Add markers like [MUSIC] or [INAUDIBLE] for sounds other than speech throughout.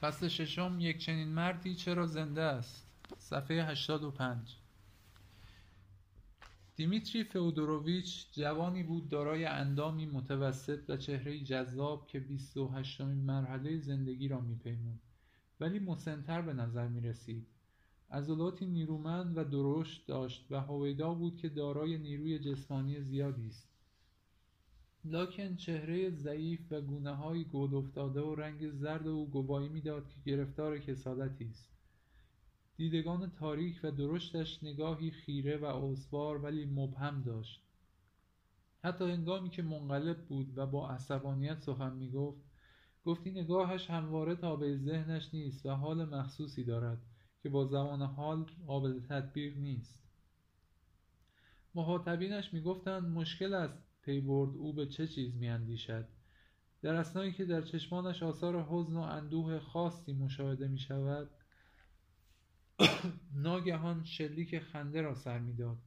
فصل ششم یک چنین مردی چرا زنده است؟ صفحه 85 دیمیتری فئودوروویچ جوانی بود دارای اندامی متوسط و چهره‌ای جذاب که بیست و هشتمین مرحله زندگی را میپیمود ولی مسنتر به نظر می‌رسید. عضلاتی نیرومند و درشت داشت و هویدا بود که دارای نیروی جسمانی زیادی است. لاکن چهره ضعیف و گونههایی گود افتاده و رنگ زرد او گواهی می‌داد که گرفتار کسالتی است. دیدگان تاریک و درشتش نگاهی خیره و استوار ولی مبهم داشت. حتی هنگامی که منقلب بود و با عصبانیت سخن می‌گفت گفتی نگاهش همواره تابع ذهنش نیست و حال مخصوصی دارد که با زبان حال قابل تطبیق نیست. مخاطبینش می‌گفتند مشکل است. پی برد او به چه چیز میاندیشد؟ در اسنایی که در چشمانش آثار حزن و اندوه خاصی مشاهده می شود [COUGHS] ناگهان شلیک خنده را سر می‌داد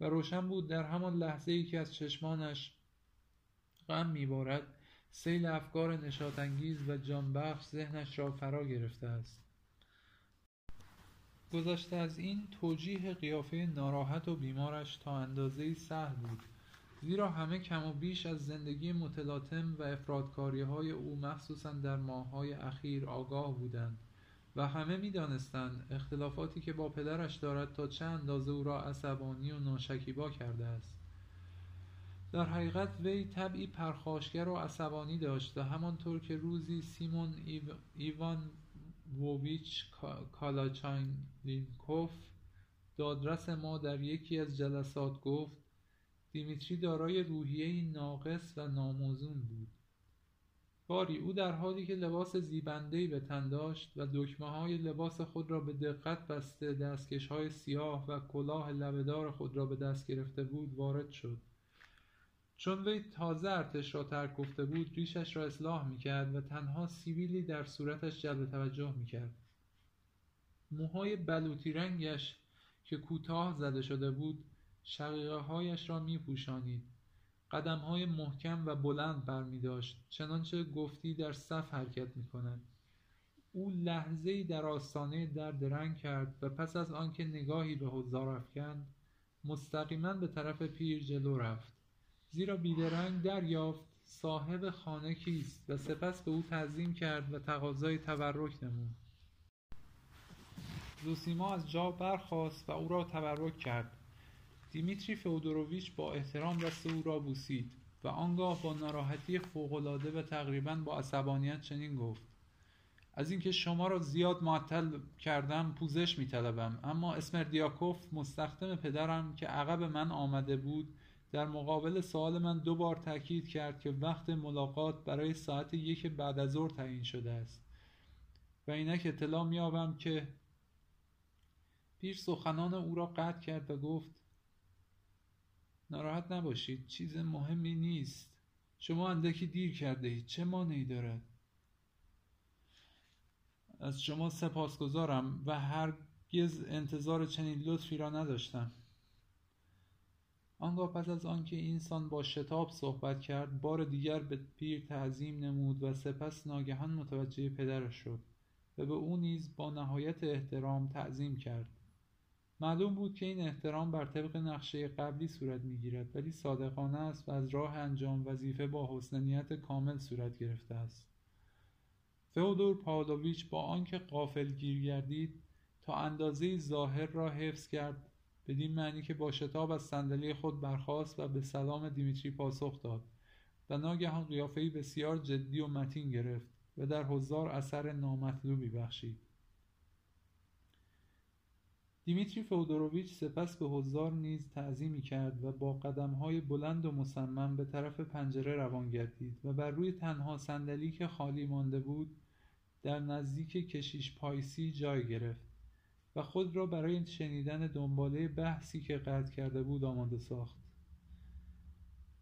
و روشن بود در همان لحظه ای که از چشمانش غم میبارد سیل افکار نشاطانگیز و جانبخش ذهنش را فرا گرفته است. گذشته از این توجیه قیافه ناراحت و بیمارش تا اندازهای سهل بود. زیرا همه کم و بیش از زندگی متلاطم و افرادکاریهای او مخصوصا در ماههای اخیر آگاه بودند و همه می‌دانستند اختلافاتی که با پدرش دارد تا چه اندازه او را عصبانی و ناشکیبا کرده است. در حقیقت وی طبعی پرخاشگر و عصبانی داشت و همانطور که روزی سیمون ایوان وویچ کالاچاینکوف دادرس ما در یکی از جلسات گفت دیمیتری دارای روحیهای ناقص و ناموزون بود. باری او در حالی که لباس زیبندهای به تن داشت و دکمههای لباس خود را به دقت بسته دستکشهای سیاه و کلاه لبهدار خود را به دست گرفته بود وارد شد. چون وی تازه ارتش را ترک گفته بود ریشش را اصلاح می‌کرد و تنها سیبیلی در صورتش جلب توجه می‌کرد. موهای بلوطی رنگش که کوتاه زده شده بود شقیقههایش را میپوشانید. قدمهای محکم و بلند برمیداشت چنانچه گفتی در صف حرکت می‌کند او لحظهای در آستانه در درنگ کرد و پس از آنکه نگاهی به حضار افکند مستقیما به طرف پیر جلو رفت. زیرا بیدرنگ دریافت صاحب خانه کیست و سپس به او تعظیم کرد و تقاضای تبرک نمود. زوسیما از جا برخاست و او را تبرک کرد. دیمیتری فئودوروویچ با احترام دست او را بوسید و آنگاه با ناراحتی فوقالعاده و تقریبا با عصبانیت چنین گفت از اینکه شما را زیاد معطل کردم پوزش میطلبم اما اسمردیاکوف مستخدم پدرم که عقب من آمده بود در مقابل سؤال من دو بار تاکید کرد که وقت ملاقات برای ساعت یک بعد از ظهر تعیین شده است و اینک اطلاع مییابم که پیر سخنان او را قطع کرد و گفت ناراحت نباشید چیز مهمی نیست. شما اندکی دیر کرده اید چه مانعی دارد؟ از شما سپاسگزارم و هرگز انتظار چنین لطفی را نداشتم. آنگاه پس از آنکه اینسان با شتاب صحبت کرد بار دیگر به پیر تعظیم نمود و سپس ناگهان متوجه پدرش شد و به او نیز با نهایت احترام تعظیم کرد. معلوم بود که این احترام بر طبق نقشه قبلی صورت می‌گیرد ولی صادقانه است و از راه انجام وظیفه با حسن نیت کامل صورت گرفته است. فئودور پاولویچ با آنکه غافلگیر گردید تا اندازه ظاهر را حفظ کرد بدین معنی که با شتاب از صندلی خود برخاست و به سلام دیمیتری پاسخ داد و ناگهان قیافهای بسیار جدی و متین گرفت و در حضار اثر نامطلوبی بخشید. دیمیتری فئودوروویچ سپس به حضار نیز تعظیمی کرد و با قدمهای بلند و مصمم به طرف پنجره روان گردید و بر روی تنها صندلی که خالی مانده بود در نزدیک کشیش پایسی جای گرفت و خود را برای شنیدن دنباله بحثی که قطع کرده بود آماده ساخت.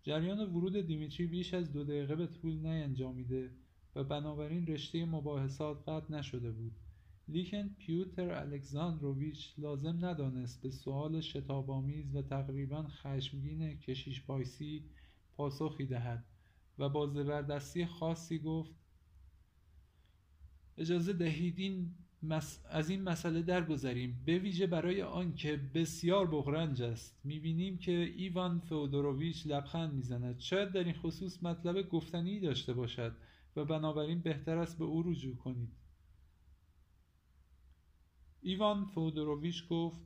جریان ورود دیمیتری بیش از دو دقیقه به طول نینجامیده و بنابراین رشته مباحثات قطع نشده بود. لیکن پیوتر الکساندروویچ لازم ندانست به سؤال شتابآمیز و تقریبا خشمگین کشیش پایسی پاسخی دهد و با زبردستی خاصی گفت اجازه دهید این از این مسئله درگذریم. به ویژه برای آنکه بسیار بغرنج است می‌بینیم که ایوان فودوروویچ لبخند می‌زند. شاید در این خصوص مطلب گفتنی داشته باشد و بنابراین بهتر است به او رجوع کنید. ایوان فودوروویچ گفت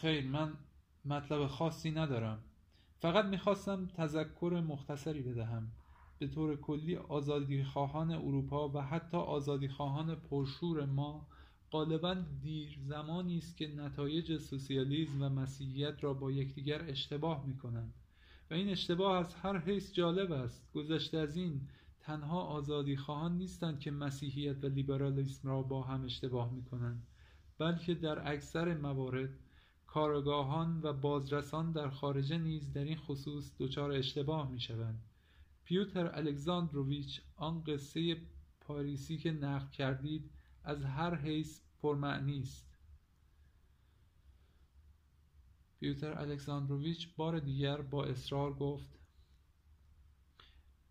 خیر من مطلب خاصی ندارم. فقط می‌خواستم تذکر مختصری بدهم. به طور کلی آزادی خواهان اروپا و حتی آزادی خواهان پرشور ما غالبا دیر زمانی است که نتایج سوسیالیسم و مسیحیت را با یکدیگر اشتباه می کنند و این اشتباه از هر حیث جالب است. گذشته از این تنها آزادی خواهان نیستند که مسیحیت و لیبرالیسم را با هم اشتباه می کنند بلکه در اکثر موارد کارگاهان و بازرسان در خارجه نیز در این خصوص دچار اشتباه می شوند پیوتر الکساندروویچ آن قصه پاریسی که نقل کردید از هر حیث پرمعنی است. پیوتر الکساندروویچ بار دیگر با اصرار گفت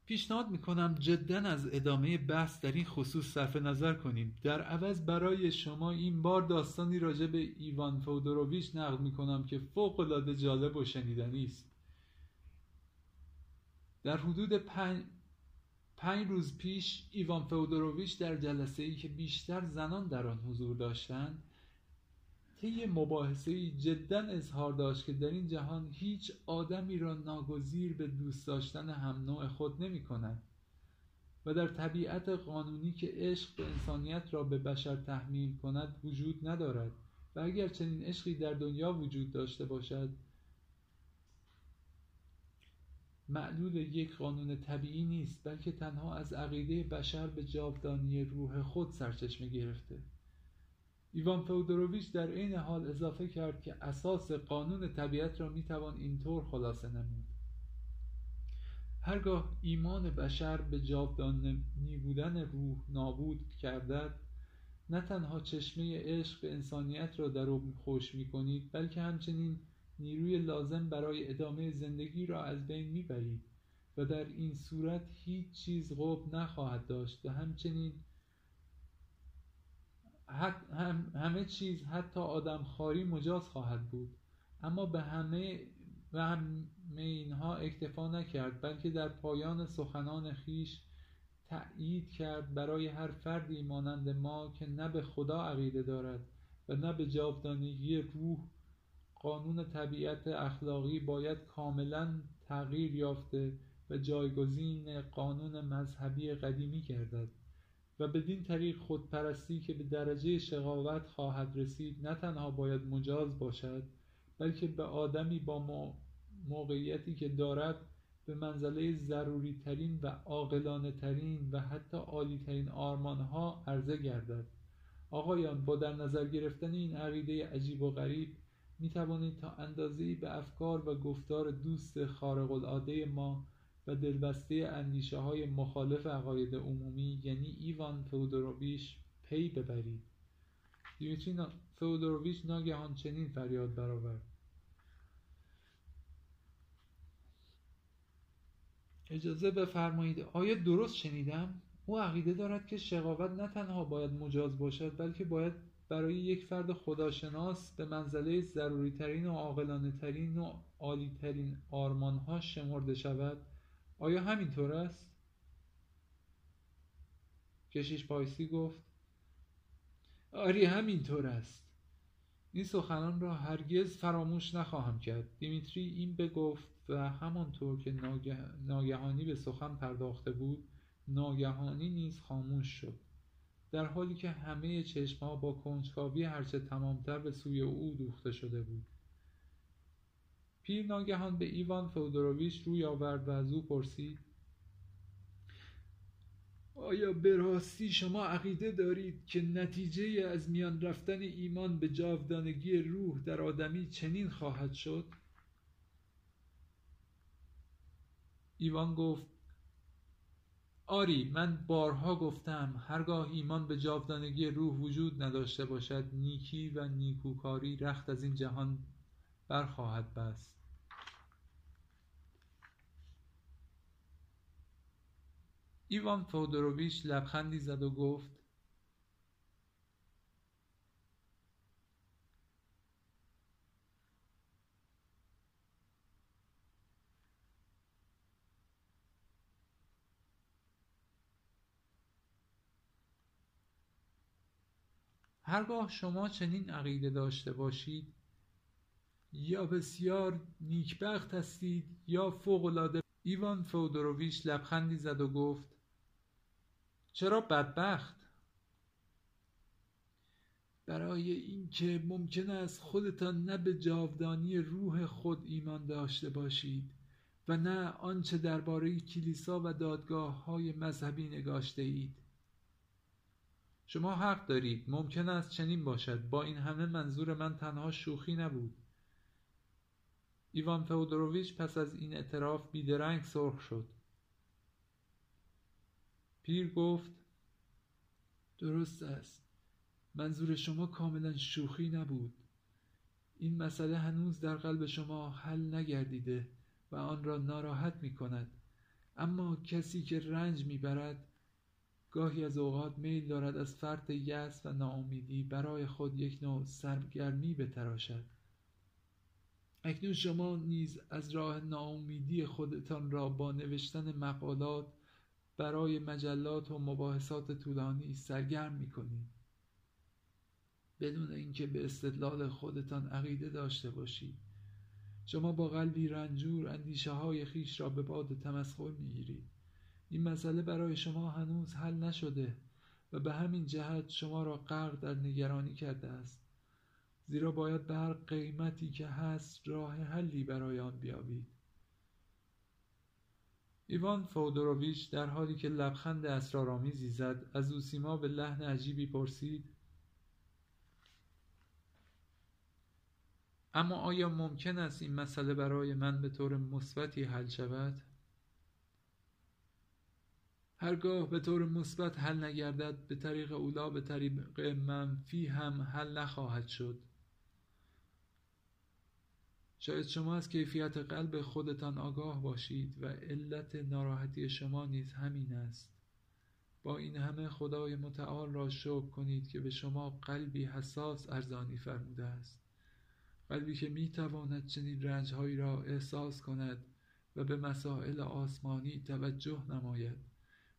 پیشنهاد می‌کنم جدا از ادامه بحث در این خصوص صرف نظر کنیم. در عوض برای شما این بار داستانی راجع به ایوان فودوروویچ نقل می‌کنم که فوق العاده جالب و شنیدنی است. در حدود پنج, پنج روز پیش ایوان فودوروویچ در جلسه ای که بیشتر زنان در آن حضور داشتند طی مباحثه جدا اظهار داشت که در این جهان هیچ آدمی را ناگزیر به دوست داشتن هم نوع خود نمی کند و در طبیعت قانونی که عشق به انسانیت را به بشر تحمیل کند وجود ندارد و اگر چنین عشقی در دنیا وجود داشته باشد معلول یک قانون طبیعی نیست بلکه تنها از عقیده بشر به جاودانی روح خود سرچشمه گرفته. ایوان فودوروویچ در عین حال اضافه کرد که اساس قانون طبیعت را می‌توان اینطور خلاصه نمود. هرگاه ایمان بشر به جاودانی بودن روح نابود کردد نه تنها چشمه عشق به انسانیت را در او خوش می کنید بلکه همچنین نیروی لازم برای ادامه زندگی را از بین می‌برید و در این صورت هیچ چیز قوب نخواهد داشت و همچنین هم همه چیز حتی آدم خاری مجاز خواهد بود. اما به همه و همه اینها اکتفا نکرد بلکه در پایان سخنان خیش تأیید کرد برای هر فردی مانند ما که نه به خدا عقیده دارد و نه به جاودانگی روح. قانون طبیعت اخلاقی باید کاملا تغییر یافته و جایگزین قانون مذهبی قدیمی گردد. و بدین طریق خودپرستی که به درجه شقاوت خواهد رسید نه تنها باید مجاز باشد بلکه به آدمی با موقعیتی که دارد به منزله ضروری ترین و عاقلانه ترین و حتی عالی ترین آرمان ها عرضه گردد. آقایان با در نظر گرفتن این عقیده عجیب و غریب می توانید تا اندازه‌ای به افکار و گفتار دوست خارق العاده ما و دلبسته اندیشه های مخالف عقاید عمومی یعنی ایوان فودوروویچ پی ببرید. دیمیتری فودوروویچ ناگهان چنین فریاد برآورد. اجازه بفرمایید آیا درست شنیدم؟ او عقیده دارد که شقاوت نه تنها باید مجاز باشد بلکه باید برای یک فرد خداشناس به منزله ضروری ترین و عاقلانه ترین و عالی ترین آرمان ها شمرده شود. آیا همینطور است؟ کشیش پایسی گفت آری همینطور است. این سخنان را هرگز فراموش نخواهم کرد. دیمیتری این بگفت و همانطور که ناگهانی به سخن پرداخته بود ناگهانی نیز خاموش شد. در حالی که همه چشمها با کنجکاوی هرچه تمامتر به سوی او دوخته شده بود. پیر ناگهان به ایوان فودوروویچ روی آورد و از او پرسید آیا به راستی شما عقیده دارید که نتیجه از میان رفتن ایمان به جاودانگی روح در آدمی چنین خواهد شد؟ ایوان گفت آری من بارها گفتم هرگاه ایمان به جاودانگی روح وجود نداشته باشد نیکی و نیکوکاری رخت از این جهان برخواهد بست ایوان فودوروویچ لبخندی زد و گفت هرگاه شما چنین عقیده داشته باشید یا بسیار نیکبخت هستید یا فوقالعاده. ایوان فودوروویچ لبخندی زد و گفت چرا بدبخت؟ برای اینکه ممکن است خودتان نه به جاودانی روح خود ایمان داشته باشید و نه آنچه درباره کلیسا و دادگاه های مذهبی نگاشته اید شما حق دارید. ممکن است چنین باشد. با این همه منظور من تنها شوخی نبود. ایوان فودوروویچ پس از این اعتراف بیدرنگ سرخ شد. پیر گفت درست است. منظور شما کاملا شوخی نبود. این مسئله هنوز در قلب شما حل نگردیده و آن را ناراحت می کند. اما کسی که رنج می برد گاهی از اوقات میل دارد از فرط یأس و ناامیدی برای خود یک نوع سرگرمی بتراشد. اکنون شما نیز از راه ناامیدی خودتان را با نوشتن مقالات برای مجلات و مباحثات طولانی سرگرم می کنید بدون اینکه به استدلال خودتان عقیده داشته باشید شما با قلبی رنجور اندیشه های خیش را به باد تمسخر می‌گیرید این مسئله برای شما هنوز حل نشده و به همین جهت شما را غرق در نگرانی کرده است. زیرا باید به هر قیمتی که هست راه حلی برای آن بیابید. ایوان فودوروویچ در حالی که لبخند اسرارآمیزی زد از اوسیما به لحن عجیبی پرسید اما آیا ممکن است این مسئله برای من به طور مثبتی حل شود؟ هرگاه به طور مثبت حل نگردد به طریق اولا به طریق منفی هم حل نخواهد شد. شاید شما از کیفیت قلب خودتان آگاه باشید و علت ناراحتی شما نیز همین است. با این همه خدای متعال را شکر کنید که به شما قلبی حساس ارزانی فرموده است. قلبی که می تواند چنین رنجهایی را احساس کند و به مسائل آسمانی توجه نماید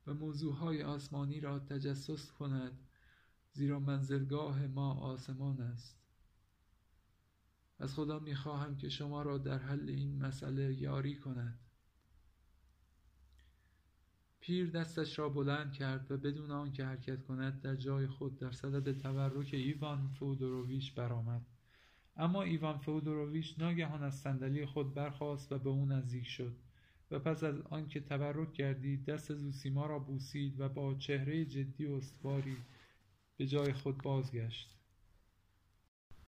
و موضوعهای آسمانی را تجسس کند زیرا منزلگاه ما آسمان است. از خدا می خواهم که شما را در حل این مسئله یاری کند. پیر دستش را بلند کرد و بدون آنکه حرکت کند در جای خود در صدد تورک ایوان فودوروویچ برآمد. اما ایوان فودوروویچ ناگهان از صندلی خود برخاست و به او نزدیک شد و پس از آنکه تبرک کردید دست زوسیما را بوسید و با چهره جدی و استواری به جای خود بازگشت.